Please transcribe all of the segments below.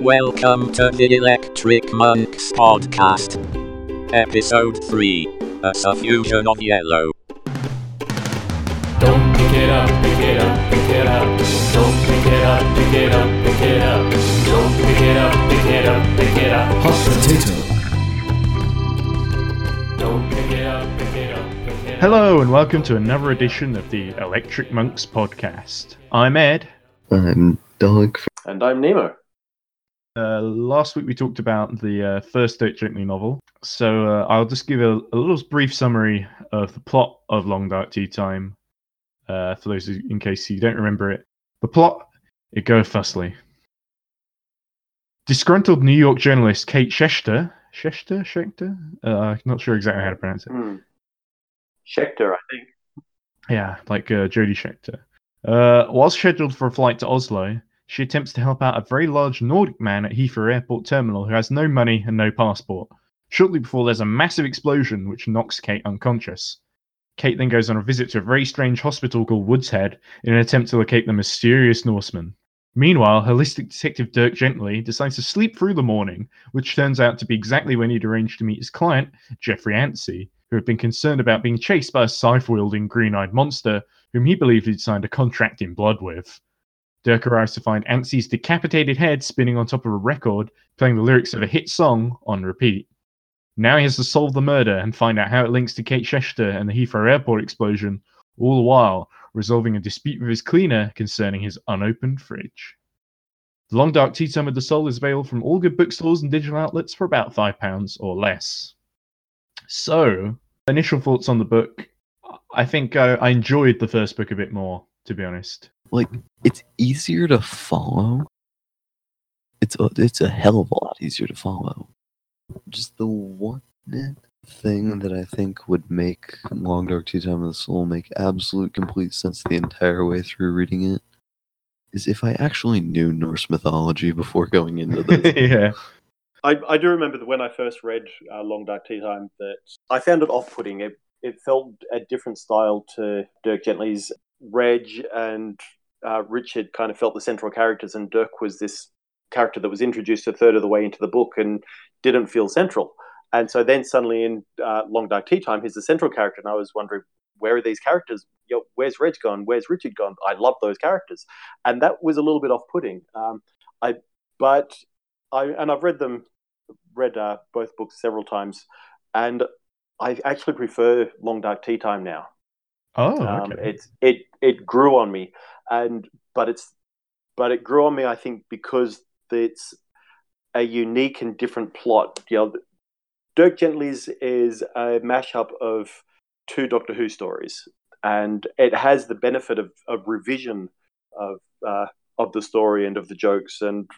Welcome to the Electric Monks Podcast. Episode 3 A Suffusion of Yellow. Don't pick it up, pick it up, pick it up. Don't pick it up, pick it up, pick it up. Don't pick it up, pick it up, pick it up. Hot potato. Don't pick it up, pick it up, pick it up. Hello and welcome to another edition of the Electric Monks podcast. I'm Ed. I'm Doug. And I'm Nemo. Uh, last week we talked about the uh, first Dirk Gently novel, so uh, I'll just give a, a little brief summary of the plot of Long Dark Tea Time uh, for those who, in case you don't remember it. The plot it goes thusly: disgruntled New York journalist Kate Schechter, Schechter, Schechter, uh, I'm not sure exactly how to pronounce it. Hmm. Schechter, I think. Yeah, like uh, Jodie Schechter. Uh, while scheduled for a flight to Oslo, she attempts to help out a very large Nordic man at Heathrow Airport terminal who has no money and no passport. Shortly before, there's a massive explosion which knocks Kate unconscious. Kate then goes on a visit to a very strange hospital called Woods Head in an attempt to locate the mysterious Norseman. Meanwhile, holistic detective Dirk Gently decides to sleep through the morning, which turns out to be exactly when he'd arranged to meet his client, Geoffrey Anstey, who had been concerned about being chased by a scythe wielding green eyed monster whom he believed he'd signed a contract in blood with. Dirk arrives to find Anstey's decapitated head spinning on top of a record, playing the lyrics of a hit song on repeat. Now he has to solve the murder and find out how it links to Kate Schechter and the Heathrow Airport explosion, all the while resolving a dispute with his cleaner concerning his unopened fridge. The Long Dark Tea Time with the Soul is available from all good bookstores and digital outlets for about £5 or less. So, initial thoughts on the book. I think I, I enjoyed the first book a bit more, to be honest. Like, it's easier to follow. It's a, it's a hell of a lot easier to follow. Just the one thing that I think would make Long Dark Tea Time of the Soul make absolute complete sense the entire way through reading it is if I actually knew Norse mythology before going into this. yeah. I, I do remember that when I first read uh, Long Dark Tea Time that I found it off putting. It, it felt a different style to Dirk Gently's. Reg and uh, Richard kind of felt the central characters, and Dirk was this character that was introduced a third of the way into the book and didn't feel central. And so then suddenly in uh, Long Dark Tea Time, he's the central character, and I was wondering where are these characters? You know, where's Reg gone? Where's Richard gone? I love those characters, and that was a little bit off-putting. Um, I but I and I've read them, read uh, both books several times, and I actually prefer Long Dark Tea Time now. Oh, Um, okay. it it it grew on me, and but it's but it grew on me. I think because it's a unique and different plot. You know, Dirk Gently's is a mashup of two Doctor Who stories, and it has the benefit of, of revision of uh, of the story and of the jokes, and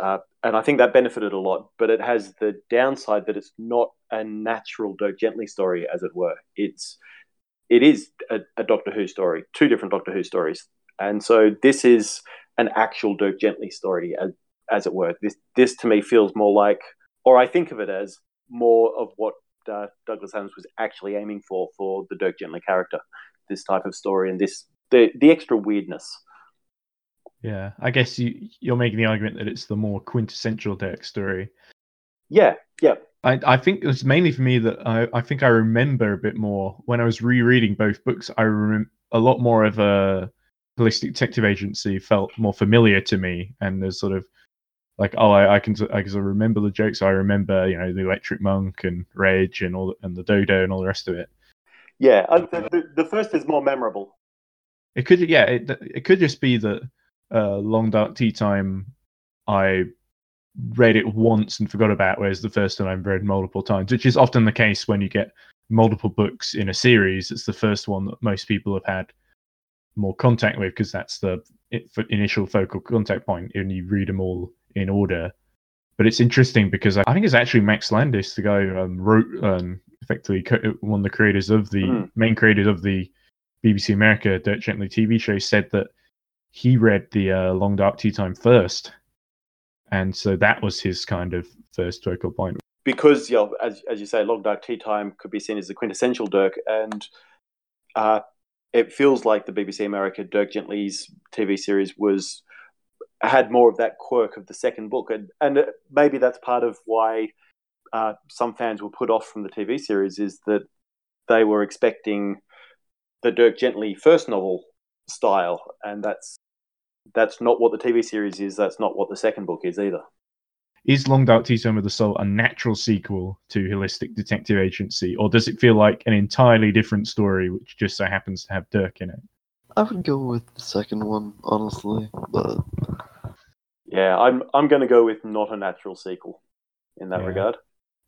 uh, and I think that benefited a lot. But it has the downside that it's not a natural Dirk Gently story, as it were. It's it is a, a Doctor Who story, two different Doctor Who stories, and so this is an actual Dirk Gently story, as as it were. This this to me feels more like, or I think of it as more of what uh, Douglas Adams was actually aiming for for the Dirk Gently character. This type of story and this the the extra weirdness. Yeah, I guess you you're making the argument that it's the more quintessential Dirk story. Yeah, yeah, I I think it's mainly for me that I I think I remember a bit more when I was rereading both books. I remember a lot more of a holistic detective agency felt more familiar to me, and there's sort of like oh I, I can I can remember the jokes. I remember you know the Electric Monk and Reg and all and the Dodo and all the rest of it. yeah. The, the, the first is more memorable. It could yeah it it could just be that uh, Long Dark Tea Time I read it once and forgot about, whereas the first one I've read multiple times, which is often the case when you get multiple books in a series. It's the first one that most people have had more contact with because that's the initial focal contact point, and you read them all in order. But it's interesting because I think it's actually Max Landis, the guy who um, wrote, um, effectively co- one of the creators of the Mhm. main creators of the BBC America Dirk Gently TV show, said that he read the uh, Long Dark Tea Time first, and so that was his kind of first focal point. because you know, as as you say, Long Dark Tea Time could be seen as the quintessential Dirk, and uh, it feels like the BBC America Dirk Gently's TV series was had more of that quirk of the second book, and and maybe that's part of why uh, some fans were put off from the TV series is that they were expecting the Dirk Gently first novel style, and that's that's not what the TV series is. That's not what the second book is either. Is Long Dark Tea Time with the Soul a natural sequel to Holistic Detective Agency, or does it feel like an entirely different story, which just so happens to have Dirk in it? I would go with the second one, honestly, but Yeah, I'm I'm going to go with not a natural sequel in that Yeah. regard.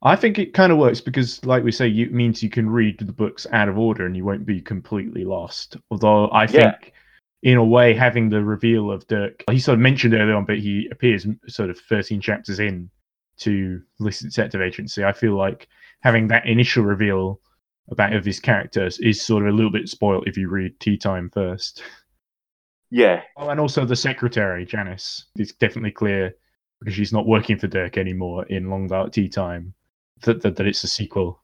I think it kind of works because, like we say, you, it means you can read the books out of order and you won't be completely lost. Although I Yeah. think, in a way, having the reveal of Dirk, he sort of mentioned earlier on, but he appears sort of 13 chapters in to listen Holistic Detective Agency. I feel like having that initial reveal about of his characters is sort of a little bit spoiled if you read Tea Time first. Yeah, Oh, and also the secretary, Janice. It's definitely clear because she's not working for Dirk anymore in Long Dark Tea Time that, that, that it's a sequel.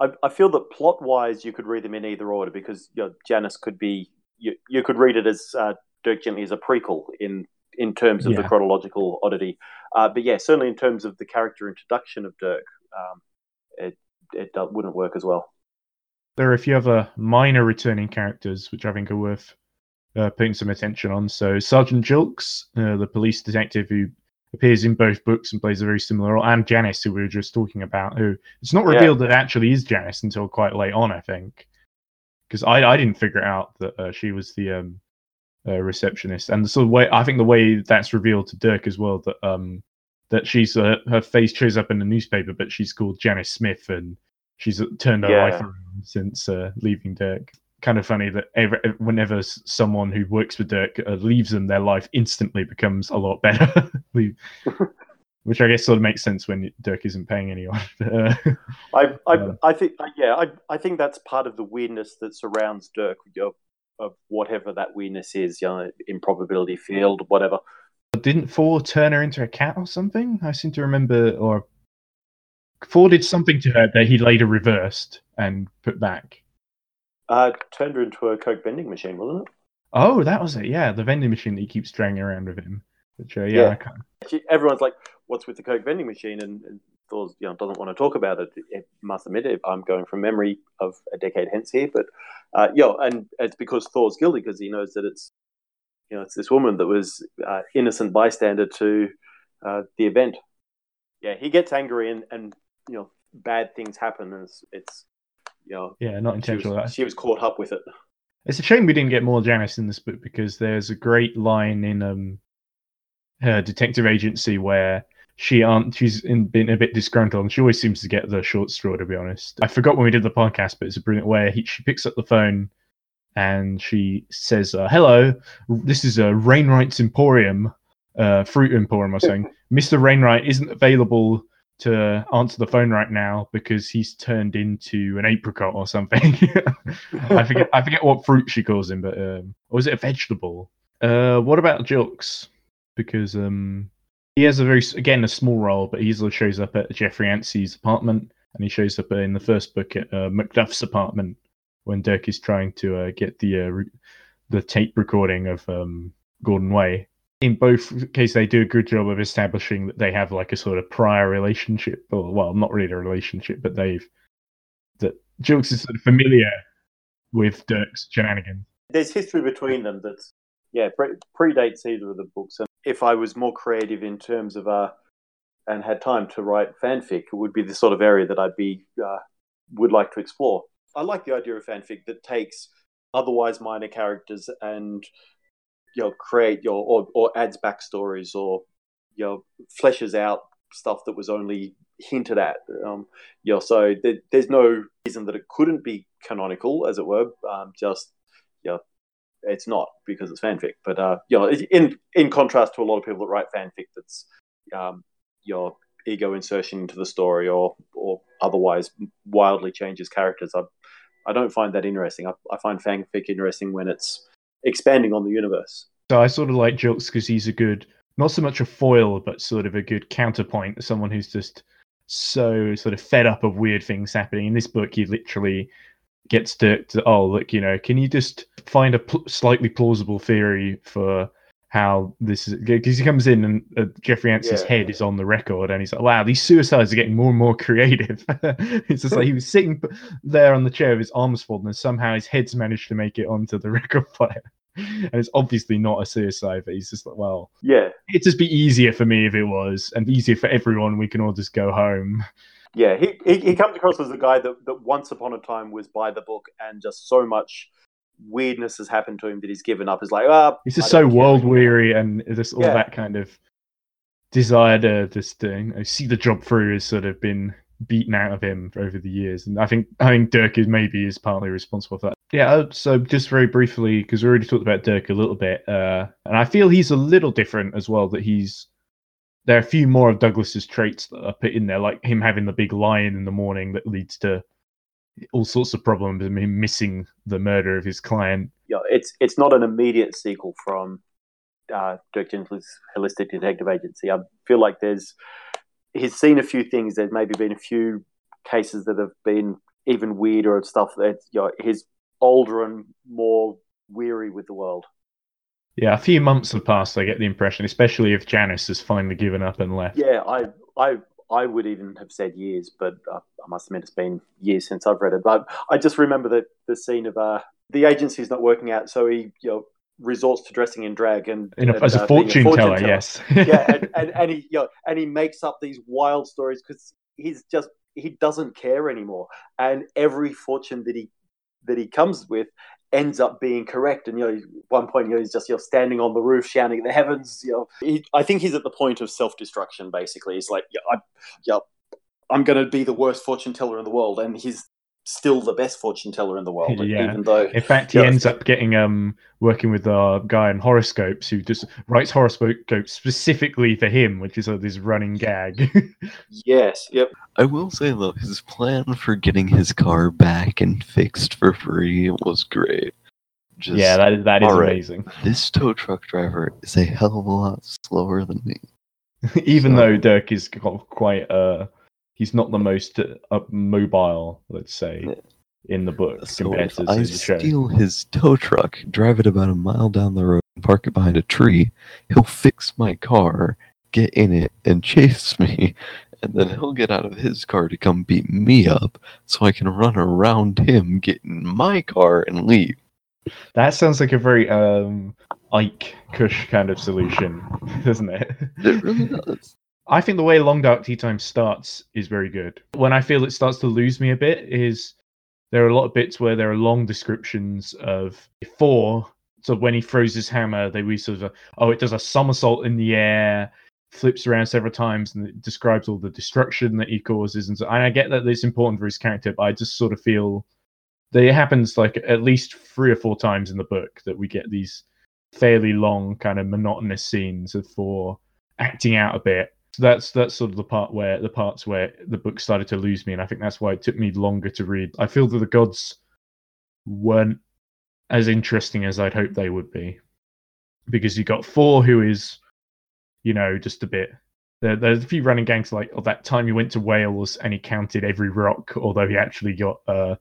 I, I feel that plot wise you could read them in either order because you know, Janice could be you, you could read it as uh, Dirk Gently as a prequel in in terms of the chronological oddity. Uh, but yeah, certainly in terms of the character introduction of Dirk, um, it it wouldn't work as well. There are a few other minor returning characters which I think are worth uh, putting some attention on. So Sergeant Jilks, uh, the police detective who appears in both books and plays a very similar role, and Janice, who we were just talking about, who it's not Yeah. revealed that actually is Janice until quite late on, I think, because I I didn't figure out that uh, she was the um, uh, receptionist, and the sort of way I think the way that's revealed to Dirk as well that um that she's uh, her face shows up in the newspaper, but she's called Janice Smith, and she's uh, turned her Yeah. life around since uh, leaving Dirk. Kind of funny that ever, whenever someone who works for Dirk uh, leaves them, their life instantly becomes a lot better. Which I guess sort of makes sense when Dirk isn't paying anyone. Uh, I I, I think yeah I I think that's part of the weirdness that surrounds Dirk know, of whatever that weirdness is, you know, improbability field, whatever. didn't Thor turn her into a cat or something? I seem to remember, or Thor did something to her that he later reversed and put back. Uh, turned her into a coke vending machine, wasn't it? Oh, that was it. Yeah, the vending machine that he keeps dragging around with him. Which, uh, yeah, Yeah. I can't- She, everyone's like, "What's with the coke vending machine?" And, and Thor's, you know, doesn't want to talk about it. It must admit it. I'm going from memory of a decade hence here, but uh, yeah, and it's because Thor's guilty because he knows that it's, you know, it's this woman that was uh, innocent bystander to uh, the event. Yeah, he gets angry and and you know bad things happen. And it's, it's you know yeah, not she intentional. was, she was caught up with it. It's a shame we didn't get more Janice in this book because there's a great line in um her detective agency where she aren't she's in, been a bit disgruntled and she always seems to get the short straw to be honest. I forgot when we did the podcast, but it's a brilliant way. He, she picks up the phone and she says, uh, "Hello, this is a uh, Rainwright's Emporium, uh, fruit emporium." I was saying, Mister Rainwright isn't available to answer the phone right now because he's turned into an apricot or something. I forget I forget what fruit she calls him, but um, or is it a vegetable? Uh, what about Jilks? Because um, he has a very again a small role, but he shows up at Geoffrey Anstey's apartment, and he shows up in the first book at uh, Macduff's apartment when Dirk is trying to uh, get the uh, re- the tape recording of um, Gordon Way. In both cases, they do a good job of establishing that they have like a sort of prior relationship, or well, not really a relationship, but they've that Jilks is sort of familiar with Dirk's shenanigans. there's history between them that yeah pre- predates either of the books and if i was more creative in terms of uh and had time to write fanfic it would be the sort of area that i'd be uh, would like to explore. I like the idea of fanfic that takes otherwise minor characters and you know create your or, or adds backstories or you know fleshes out stuff that was only hinted at. Um you know so there, there's no reason that it couldn't be canonical as it were um just you know it's not because it's fanfic but uh you know in in contrast to a lot of people that write fanfic that's um your ego insertion into the story or or otherwise wildly changes characters i i don't find that interesting i, I find fanfic interesting when it's expanding on the universe So I sort of like Jilks because he's a good, not so much a foil, but sort of a good counterpoint. Someone who's just so sort of fed up of weird things happening. In this book, he literally gets Dirk to, oh, look, you know, can you just find a pl- slightly plausible theory for how this is because he comes in and uh, Geoffrey Anstey's Yeah. head is on the record, and he's like, "Wow, these suicides are getting more and more creative." it's just like he was sitting there on the chair with his arms folded, and somehow his head's managed to make it onto the record player. And it's obviously not a suicide, but he's just like, well, Yeah, it'd just be easier for me if it was, and easier for everyone. We can all just go home. yeah. He, he he comes across as a guy that, that once upon a time was by the book, and just so much weirdness has happened to him that he's given up. Is like, ah, He's just so world weary and just all Yeah. that kind of desire to just uh, you know, see the job through has sort of been beaten out of him over the years. And I think I think Dirk is maybe is partly responsible for that. Yeah. uh, So just very briefly, because we already talked about Dirk a little bit, uh, and I feel he's a little different as well. That he's there are a few more of Douglas's traits that are put in there, like him having the big lion in the morning that leads to all sorts of problems and him missing the murder of his client. Yeah, it's it's not an immediate sequel from uh, Dirk Gently's Holistic Detective Agency. I feel like there's he's seen a few things. There's maybe been a few cases that have been even weirder and stuff that you know, he's older and more weary with the world. Yeah, a few months have passed. I get the impression, especially if Janice has finally given up and left. Yeah, I I I would even have said years, but uh, I must admit it's been years since I've read it. But I just remember the the scene of uh, the agency's not working out, so he you know resorts to dressing in drag and, In a, and, as a uh, being fortune, teller, yes. yeah, and, and, and he you know, and he makes up these wild stories because he's just he doesn't care anymore, and every fortune that he that he comes with ends up being correct. And you know, one point, you know, he's just you know standing on the roof shouting at the heavens. You know, he, I think he's at the point of self destruction. Basically, he's like, yeah, I, yeah, I'm going to be the worst fortune teller in the world, and he's still the best fortune teller in the world, Yeah. even though In fact, he ends up getting um working with a guy in horoscopes who just writes horoscopes specifically for him, which is uh, this running gag. yes, yep, I will say though, his plan for getting his car back and fixed for free was great. Just, yeah, that is that is All right. amazing. this tow truck driver is a hell of a lot slower than me. Even So- though Dirk is qu- quite uh, he's not the most uh, mobile, let's say, in the book So compared if to I the show. steal his tow truck, drive it about a mile down the road, and park it behind a tree, he'll fix my car, get in it, and chase me. And then he'll get out of his car to come beat me up so I can run around him, get in my car, and leave. That sounds like a very um Ike Kush kind of solution, doesn't it? It really does. I think the way Long Dark Tea Time starts is very good. When I feel it starts to lose me a bit is there are a lot of bits where there are long descriptions of before. So when he throws his hammer, they we sort of oh it does a somersault in the air, flips around several times, and it describes all the destruction that he causes. And so and I get that it's important for his character, but I just sort of feel that it happens like at least three or four times in the book that we get these fairly long kind of monotonous scenes of for acting out a bit that's that's sort of the part where the parts where the book started to lose me, and I think that's why it took me longer to read. I feel that the gods weren't as interesting as I'd hoped they would be, because you got Thor who is, you know, just a bit. There, there's a few running gangs like of that time he went to Wales and he counted every rock, although he actually got uh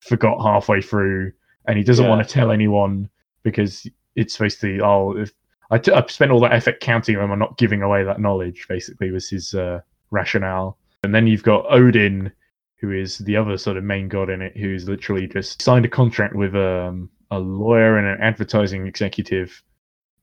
forgot halfway through, and he doesn't Yeah. want to tell anyone because it's supposed to. Oh, if I, t- I spent all that effort counting them and not giving away that knowledge. Basically, was his uh, rationale. And then you've got Odin, who is the other sort of main god in it, who's literally just signed a contract with um, a lawyer and an advertising executive,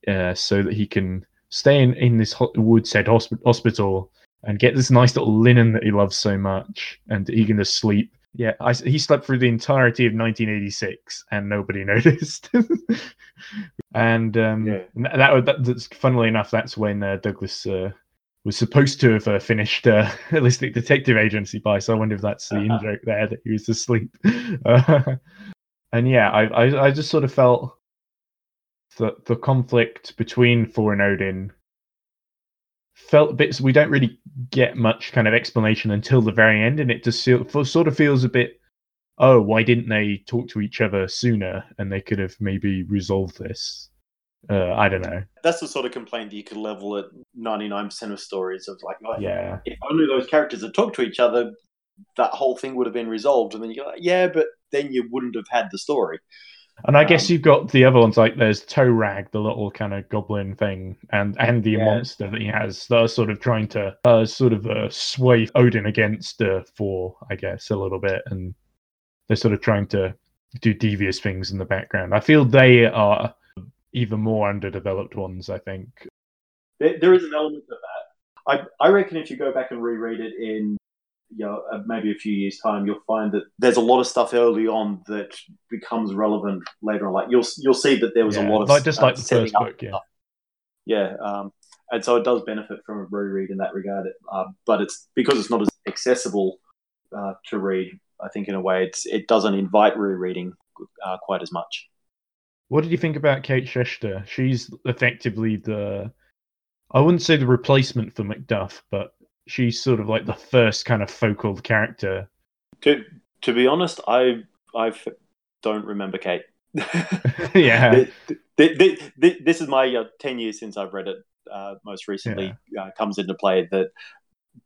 uh, so that he can stay in in this ho- Woodshead hosp- hospital and get this nice little linen that he loves so much, and he can just sleep. Yeah, I, he slept through the entirety of 1986, and nobody noticed. and um, Yeah. that, that, that that's funnily enough, that's when uh, Douglas uh, was supposed to have uh, finished uh, Holistic Detective Agency by. So I wonder if that's the in Uh-huh. joke there that he was asleep. Uh, and yeah, I, I I just sort of felt that the conflict between Thor and Odin felt bits. We don't really get much kind of explanation until the very end, and it just sort of feels a bit. Oh, why didn't they talk to each other sooner? And they could have maybe resolved this. Uh, I don't know. that's the sort of complaint that you could level at 99% of stories of like, oh, Yeah, if only those characters had talked to each other, that whole thing would have been resolved. And then you're like, yeah, but then you wouldn't have had the story. And I guess Um, you've got the other ones like there's Toe Rag, the little kind of goblin thing, and and the Yeah. monster that he has. That are sort of trying to uh, sort of uh, sway Odin against uh, Thor, I guess, a little bit, and they're sort of trying to do devious things in the background. I feel they are even more underdeveloped ones. I think. There, there is an element of that. I, I reckon if you go back and reread it in you know, uh, maybe a few years' time, you'll find that there's a lot of stuff early on that becomes relevant later on. Like you'll you'll see that there was Yeah, a lot of like just uh, like the setting first book, yeah. stuff. yeah. Um, and so it does benefit from a reread in that regard. Uh, but it's because it's not as accessible uh, to read. I think in a way it's it doesn't invite rereading uh, quite as much. What did you think about Kate Schechter? She's effectively the I wouldn't say the replacement for Macduff, but she's sort of like the first kind of focal character. To to be honest, I I don't remember Kate. yeah. Th- th- th- th- this is my uh, 10 years since I've read it uh, most recently uh, comes into play that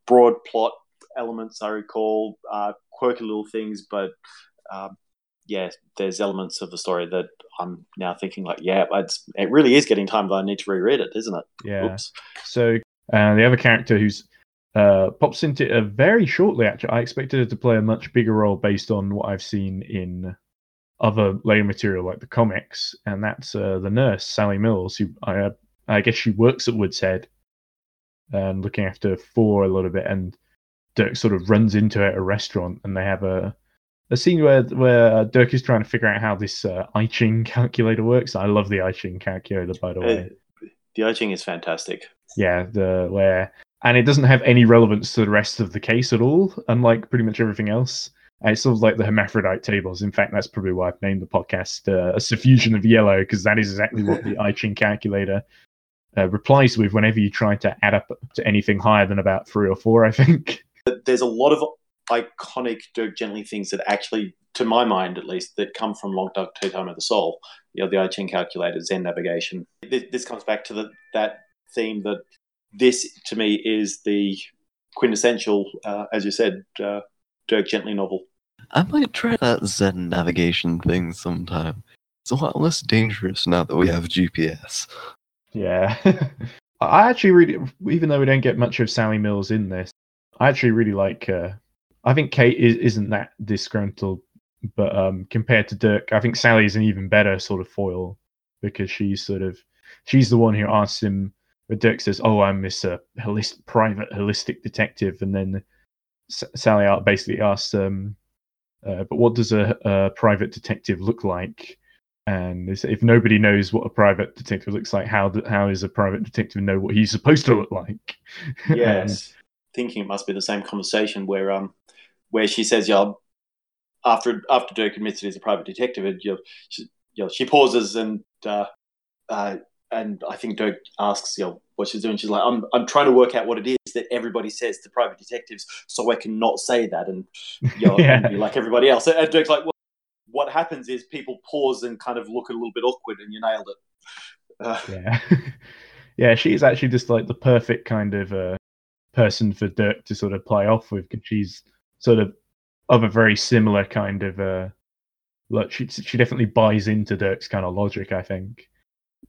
broad plot elements I recall uh, quirky little things but um, yeah there's elements of the story that I'm now thinking like yeah it's, it really is getting time that I need to reread it isn't it Yeah. Oops. So uh, the other character who's uh, pops into it very shortly. Actually, I expected her to play a much bigger role based on what I've seen in other later material like the comics, and that's uh, the nurse Sally Mills, who I I guess she works at Woods Head, and looking after Thor a little bit. And Dirk sort of runs into her at a restaurant, and they have a a scene where where uh, Dirk is trying to figure out how this uh, I Ching calculator works. I love the I Ching calculator, by the way Uh, the urging is fantastic yeah the where and it doesn't have any relevance to the rest of the case at all unlike pretty much everything else and it's sort of like the hermaphrodite tables in fact that's probably why i've named the podcast uh, a suffusion of yellow because that is exactly what the i ching calculator uh, replies with whenever you try to add up to anything higher than about three or four i think there's a lot of iconic Dirk Gently things that actually, to my mind at least, that come from Long Dark Tea Time of the Soul. You know, the I Ching calculator, Zen navigation. This, this comes back to the, that theme that this, to me, is the quintessential, uh, as you said, uh, Dirk Gently novel. I might try that Zen navigation thing sometime. It's a lot less dangerous now that we have GPS. yeah i actually really even though we don't get much of sally mills in this i actually really like uh i think kate is, isn't that disgruntled but um compared to dirk i think Sally is an even better sort of foil because she's sort of she's the one who asks him where dirk says oh i'm this uh, private holistic detective and then S- sally out basically asks um uh, but what does a, a private detective look like and if nobody knows what a private detective looks like, how do, how is a private detective know what he's supposed to look like? Yes. Thinking it must be the same conversation where um where she says, yeah, after after Dirk admits that he's a private detective, and you know, she, you know, she pauses and uh, uh, and I think Dirk asks, you know, what she's doing. She's like, I'm I'm trying to work out what it is that everybody says to private detectives, so I can not say that and you know, Yeah. and be like everybody else. And Dirk's like, well, what happens is people pause and kind of look a little bit awkward, and you nailed it. Uh, yeah, yeah, she's actually just like the perfect kind of uh, person for Dirk to sort of play off with because she's sort of of a very similar kind of uh, look. She she definitely buys into Dirk's kind of logic, I think,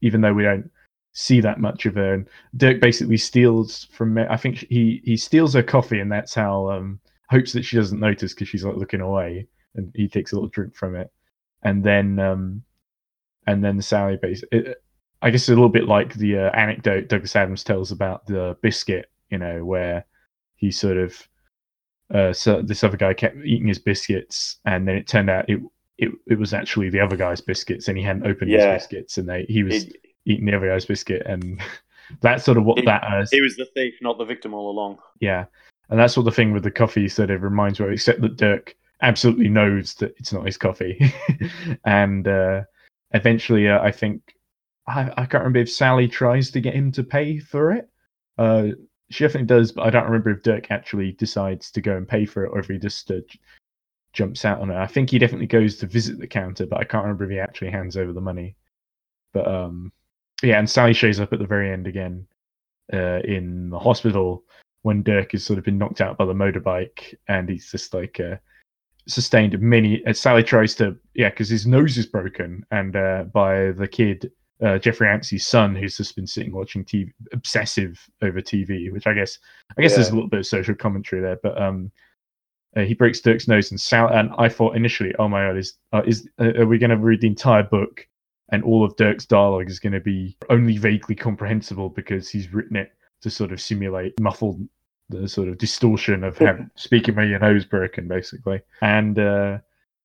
even though we don't see that much of her. And Dirk basically steals from. I think he he steals her coffee, and that's how um hopes that she doesn't notice because she's like looking away, and he takes a little drink from it, and then um and then Sally basically. I guess a little bit like the uh, anecdote Douglas Adams tells about the biscuit, you know, where he sort of uh, so this other guy kept eating his biscuits, and then it turned out it it, it was actually the other guy's biscuits, and he hadn't opened Yeah. his biscuits, and they he was it- eating the other guy's biscuit, and that's sort of what He- that is. he was the thief, not the victim all along. Yeah, and that's what the thing with the coffee sort of reminds me of, except that Dirk absolutely knows that it's not his coffee, and uh, eventually, uh, I think I, I can't remember if Sally tries to get him to pay for it. Uh, she definitely does, but I don't remember if Dirk actually decides to go and pay for it, or if he just uh, jumps out on it. I think he definitely goes to visit the counter, but I can't remember if he actually hands over the money. But um, yeah, and Sally shows up at the very end again uh, in the hospital when Dirk has sort of been knocked out by the motorbike, and he's just like uh, sustained many. Uh, Sally tries to yeah, because his nose is broken, and uh, by the kid. Uh, Geoffrey Anstey's son, who's just been sitting watching TV, obsessive over TV, which I guess, I guess Yeah. there's a little bit of social commentary there, but um, uh, he breaks Dirk's nose, and Sal. And I thought initially, oh my god, is uh, is uh, are we going to read the entire book, and all of Dirk's dialogue is going to be only vaguely comprehensible because he's written it to sort of simulate muffled the sort of distortion of him speaking with your nose broken, basically. And uh,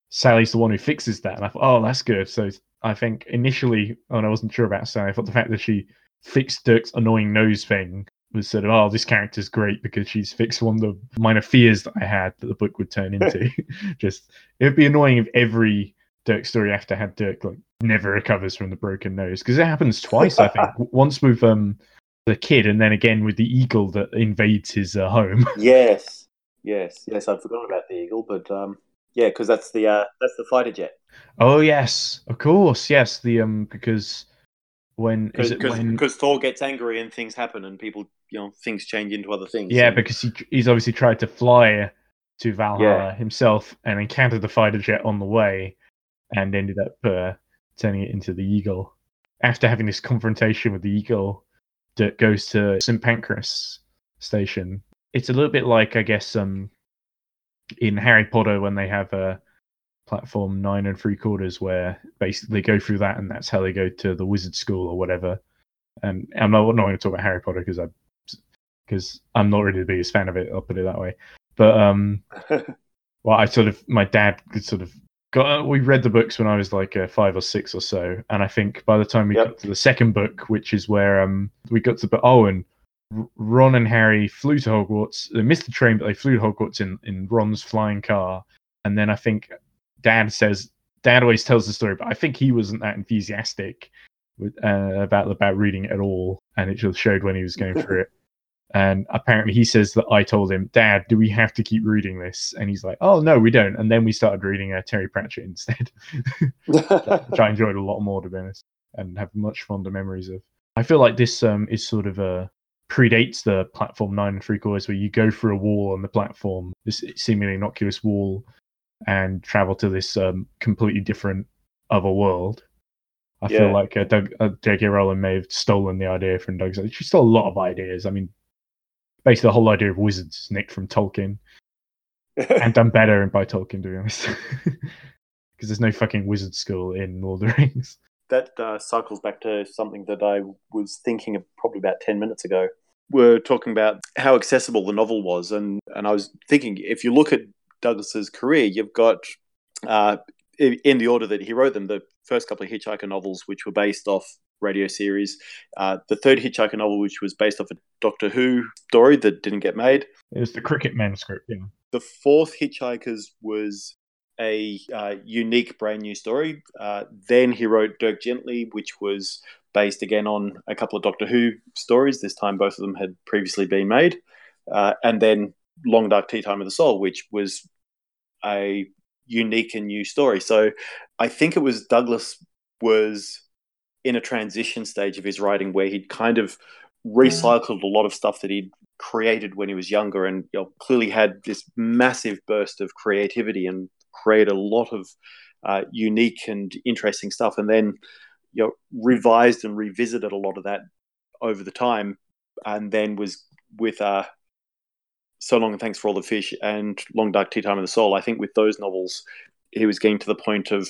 Sally's the one who fixes that, and I thought, oh, that's good. So I think initially, when I wasn't sure about Sally, I thought the fact that she fixed Dirk's annoying nose thing was sort of, oh, this character's great because she's fixed one of the minor fears that I had that the book would turn into. Just it would be annoying if every Dirk story after had Dirk like never recovers from the broken nose because it happens twice. I think once with um the kid and then again with the eagle that invades his uh, home. Yes, yes, yes. I've forgotten about the eagle, but um, yeah, because that's the uh, that's the fighter jet. oh yes, of course, yes. The um because when is it when Because Thor gets angry and things happen, and people, you know, things change into other things. Yeah, And- because he he's obviously tried to fly to Valhalla Yeah. himself and encountered the fighter jet on the way, and ended up uh, turning it into the Eagle. After having this confrontation with the Eagle, Dirk goes to St Pancras station. It's a little bit like, I guess, um, in Harry Potter when they have a platform nine and three quarters, where basically they go through that, and that's how they go to the wizard school or whatever. And I'm not, not going to talk about Harry Potter because I because I'm not really the biggest fan of it. I'll put it that way. But um, well, I sort of my dad sort of got. We read the books when I was like uh, five or six or so, and I think by the time we Yep. got to the second book, which is where um we got to, but oh, and Ron and Harry flew to Hogwarts. They missed the train, but they flew to Hogwarts in in Ron's flying car. And then I think Dad says Dad always tells the story, but I think he wasn't that enthusiastic with, uh, about about reading it at all, and it just showed when he was going through it. And apparently, he says that I told him, Dad, do we have to keep reading this? And he's like, Oh no, we don't. And then we started reading uh, Terry Pratchett instead, which I enjoyed a lot more to be honest, and have much fonder memories of. I feel like this um is sort of a predates the platform nine and three quarters, where you go through a wall on the platform, this seemingly innocuous wall, and travel to this um, completely different other world. I Yeah. feel like uh, Doug, uh, J.K. Rowling may have stolen the idea from Doug's. She stole a lot of ideas. I mean, basically the whole idea of wizards is nicked from Tolkien and done better and by Tolkien, to be honest. Because there's no fucking wizard school in Lord of the Rings. that uh, cycles back to something that I was thinking of probably about 10 minutes ago. We're talking about how accessible the novel was, and, and I was thinking if you look at Douglas's career, you've got, uh, in in the order that he wrote them, the first couple of Hitchhiker novels, which were based off radio series, uh, the third Hitchhiker novel, which was based off a Doctor Who story that didn't get made, It was the cricket manuscript, yeah. the fourth Hitchhikers was a uh, unique, brand new story. Uh, then he wrote Dirk Gently, which was based again on a couple of Doctor Who stories. This time, both of them had previously been made. Uh, and then Long Dark Tea Time of the Soul, which was a unique and new story. So I think it was Douglas was in a transition stage of his writing where he'd kind of recycled a lot of stuff that he'd created when he was younger and you know, clearly had this massive burst of creativity and create a lot of uh, unique and interesting stuff and then you know revised and revisited a lot of that over the time and then was with uh so long and thanks for all the fish and long dark tea time of the soul i think with those novels he was getting to the point of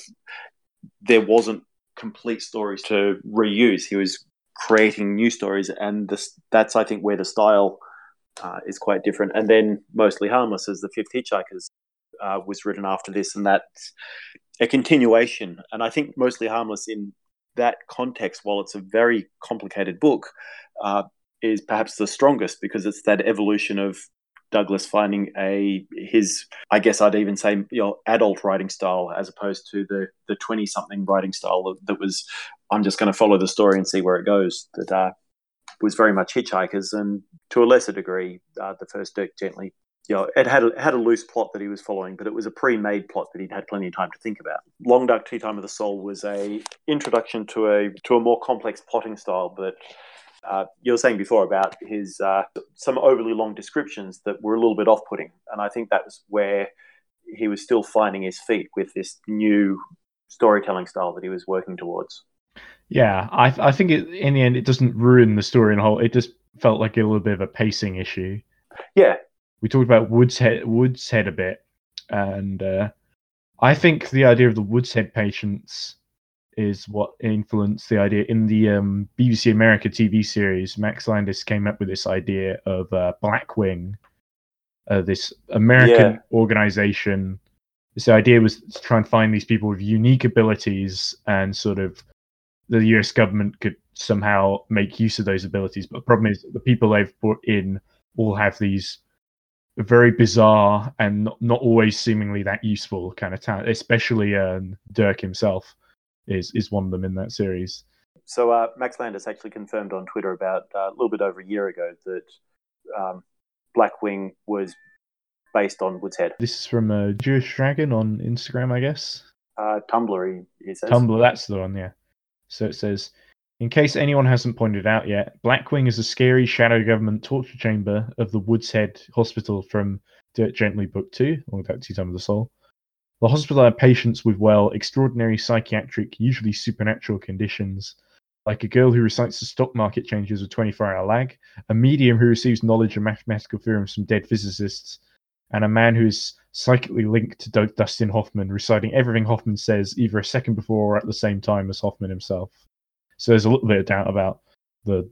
there wasn't complete stories to reuse he was creating new stories and this that's i think where the style uh, is quite different. And then Mostly Harmless as the fifth Hitchhikers uh, was written after this, and that's a continuation. And I think Mostly Harmless in that context, while it's a very complicated book, uh, is perhaps the strongest because it's that evolution of Douglas finding a his I guess I'd even say you know adult writing style as opposed to the the twenty something writing style that, was I'm just going to follow the story and see where it goes. That uh, was very much Hitchhikers, and to a lesser degree, uh, the first Dirk Gently. You know, it had a, it had a loose plot that he was following, but it was a pre-made plot that he'd had plenty of time to think about. Long Dark Tea Time of the Soul was a introduction to a to a more complex plotting style, but uh, you were saying before about his uh, some overly long descriptions that were a little bit off-putting, and I think that was where he was still finding his feet with this new storytelling style that he was working towards. Yeah, I I think it, in the end it doesn't ruin the story in whole. It just felt like a little bit of a pacing issue. Yeah, We talked about Woods Head, Woods Head a bit, and uh, I think the idea of the Woods Head patients is what influenced the idea in the um, BBC America TV series. Max Landis came up with this idea of uh, Blackwing, uh, this American Yeah. organization. This idea was to try and find these people with unique abilities and sort of the US government could somehow make use of those abilities. But the problem is the people they've brought in all have these very bizarre and not, not always seemingly that useful kind of talent, especially um, Dirk himself is is one of them in that series. So uh, Max Landis actually confirmed on Twitter about uh, a little bit over a year ago that um, Blackwing was based on Woods Head. This is from uh, Jewish Dragon on Instagram, I guess. Uh, Tumblr, he, says. Tumblr, that's the one, yeah. So it says, in case anyone hasn't pointed out yet, Blackwing is a scary shadow government torture chamber of the Woods Head Hospital from Dirk Gently Book 2, Long Dark Tea Time of the Soul. The hospital had patients with, well, extraordinary psychiatric, usually supernatural conditions, like a girl who recites the stock market changes with 24 hour lag, a medium who receives knowledge of mathematical theorems from dead physicists, and a man who is psychically linked to Du- Dustin Hoffman, reciting everything Hoffman says either a second before or at the same time as Hoffman himself. So there's a little bit of doubt about the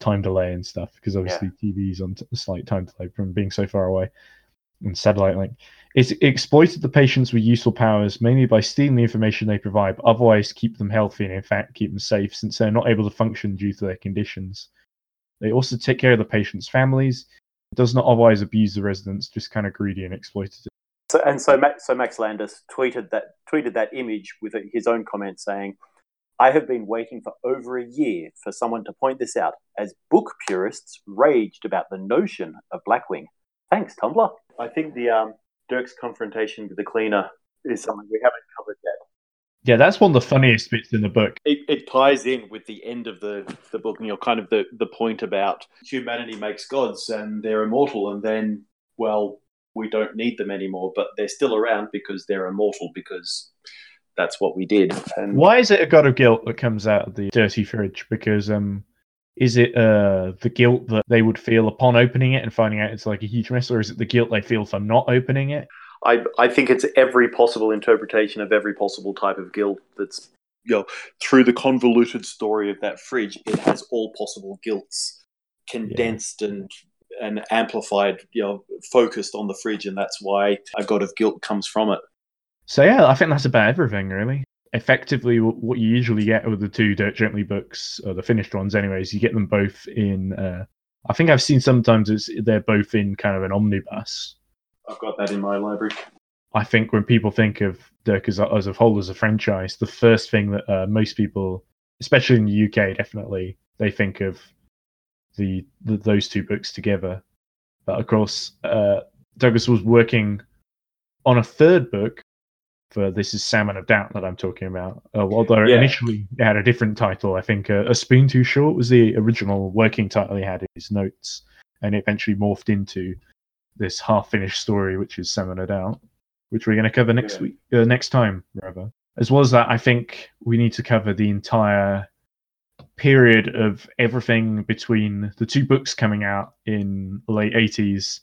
time delay and stuff because obviously TV's on t- a slight time delay from being so far away and satellite link. It's, it exploited the patients with useful powers mainly by stealing the information they provide, but otherwise keep them healthy and in fact keep them safe since they're not able to function due to their conditions. They also take care of the patients' families. It does not otherwise abuse the residents, just kind of greedy and exploitative. So, and so, Max, so Max Landis tweeted that tweeted that image with his own comment saying, "I have been waiting for over a year for someone to point this out, as book purists raged about the notion of Blackwing." Thanks, Tumblr. I think the um, Dirk's confrontation with the cleaner is something we haven't covered yet. Yeah, that's one of the funniest bits in the book. it, it ties in with the end of the, the book, you know, kind of the, the point about humanity makes gods and they're immortal, and then, well, we don't need them anymore, but they're still around because they're immortal because that's what we did. And Why is it a god of guilt that comes out of the dirty fridge? Because um, is it uh the guilt that they would feel upon opening it and finding out it's like a huge mess, or is it the guilt they feel for not opening it? I, I think it's every possible interpretation of every possible type of guilt that's you know, through the convoluted story of that fridge, it has all possible guilts condensed and and amplified, you know, focused on the fridge, and that's why a god of guilt comes from it. So yeah, I think that's about everything really. Effectively, what you usually get with the two Dirk Gently books, or the finished ones, anyways, you get them both in. Uh, I think I've seen sometimes it's they're both in kind of an omnibus. I've got that in my library. I think when people think of Dirk as a, as a whole as a franchise, the first thing that uh, most people, especially in the UK, definitely they think of the, the those two books together. But of course, uh, Douglas was working on a third book for this is Salmon of Doubt that I'm talking about. Uh, although Yeah. initially it had a different title, I think uh, A Spoon Too Short was the original working title he had in his notes, and it eventually morphed into this half-finished story, which is Salmon of Doubt, which we're going to cover next Yeah. week, uh, next time rather. As well as that, I think we need to cover the entire period of everything between the two books coming out in late 80s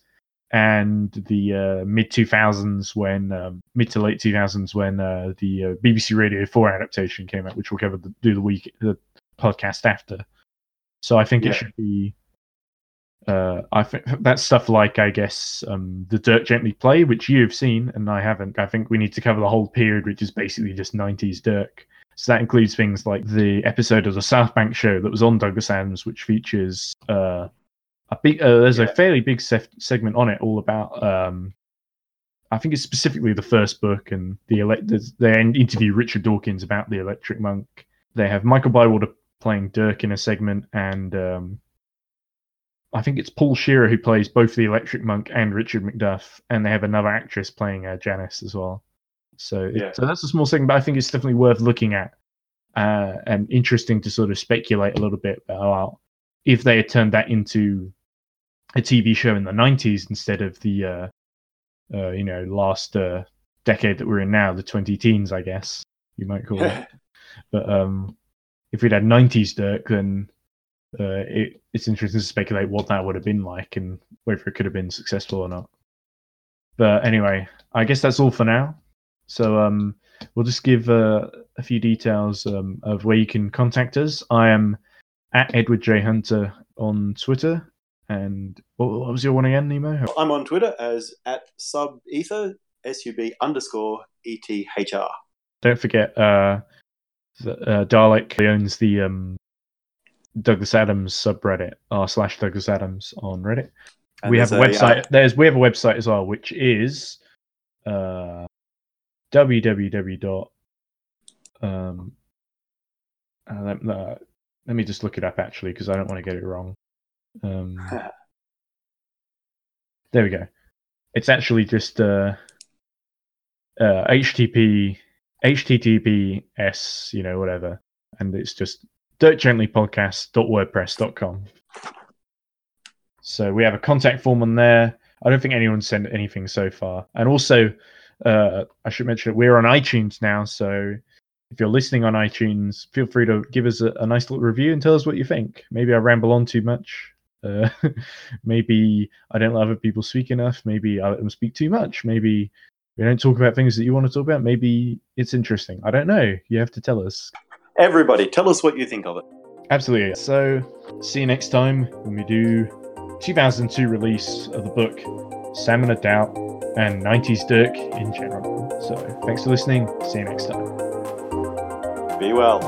and the uh, mid 2000s when um, mid to late 2000s when uh, the uh, BBC Radio 4 adaptation came out which we'll cover the, do the week the podcast after. So I think Yeah. it should be uh, I think that's stuff like I guess um, the Dirk Gently play which you've seen and I haven't. I think we need to cover the whole period which is basically just 90s Dirk. So that includes things like the episode of the South Bank show that was on Douglas Adams, which features uh, a big. Uh, there's a fairly big sef- segment on it, all about. Um, I think it's specifically the first book, and the elect. They interview Richard Dawkins about the Electric Monk. They have Michael Bywater playing Dirk in a segment, and um, I think it's Paul Shearer who plays both the Electric Monk and Richard Macduff, and they have another actress playing uh, Janice as well. So, it- Yeah. so that's a small segment, but I think it's definitely worth looking at uh, and interesting to sort of speculate a little bit about if they had turned that into a TV show in the 90s instead of the uh, uh, you know, last uh, decade that we're in now, the 20 teens, I guess you might call it. But um, if we'd had 90s Dirk, then uh, it, it's interesting to speculate what that would have been like and whether it could have been successful or not. But anyway, I guess that's all for now. So um, we'll just give uh, a few details um, of where you can contact us. I am at Edward J Hunter on Twitter. And what, what was your one again, Nemo? I'm on Twitter as at subether, S U B underscore E T H R. Don't forget, uh, the, uh, Dalek owns the um, Douglas Adams subreddit r slash Douglas Adams on Reddit. And we have a there's website. uh, there's we have a website as well, which is uh, www. dot Um, uh, let, uh, let me just look it up actually because I don't want to get it wrong. Um, there we go. It's actually just uh, uh, HTTP HTTPS, you know, whatever, and it's just dirkgentlypodcast.wordpress.com. So we have a contact form on there. I don't think anyone's sent anything so far. And also, uh, I should mention that we're on iTunes now. So if you're listening on iTunes, feel free to give us a, a nice little review and tell us what you think. Maybe I ramble on too much. Uh, maybe I don't let other people speak enough. Maybe I let them speak too much. Maybe we don't talk about things that you want to talk about. Maybe it's interesting. I don't know. You have to tell us. Everybody, tell us what you think of it. Absolutely. So, see you next time when we do 2002 release of the book Salmon of Doubt and 90s Dirk in general. So, thanks for listening. See you next time. Be well.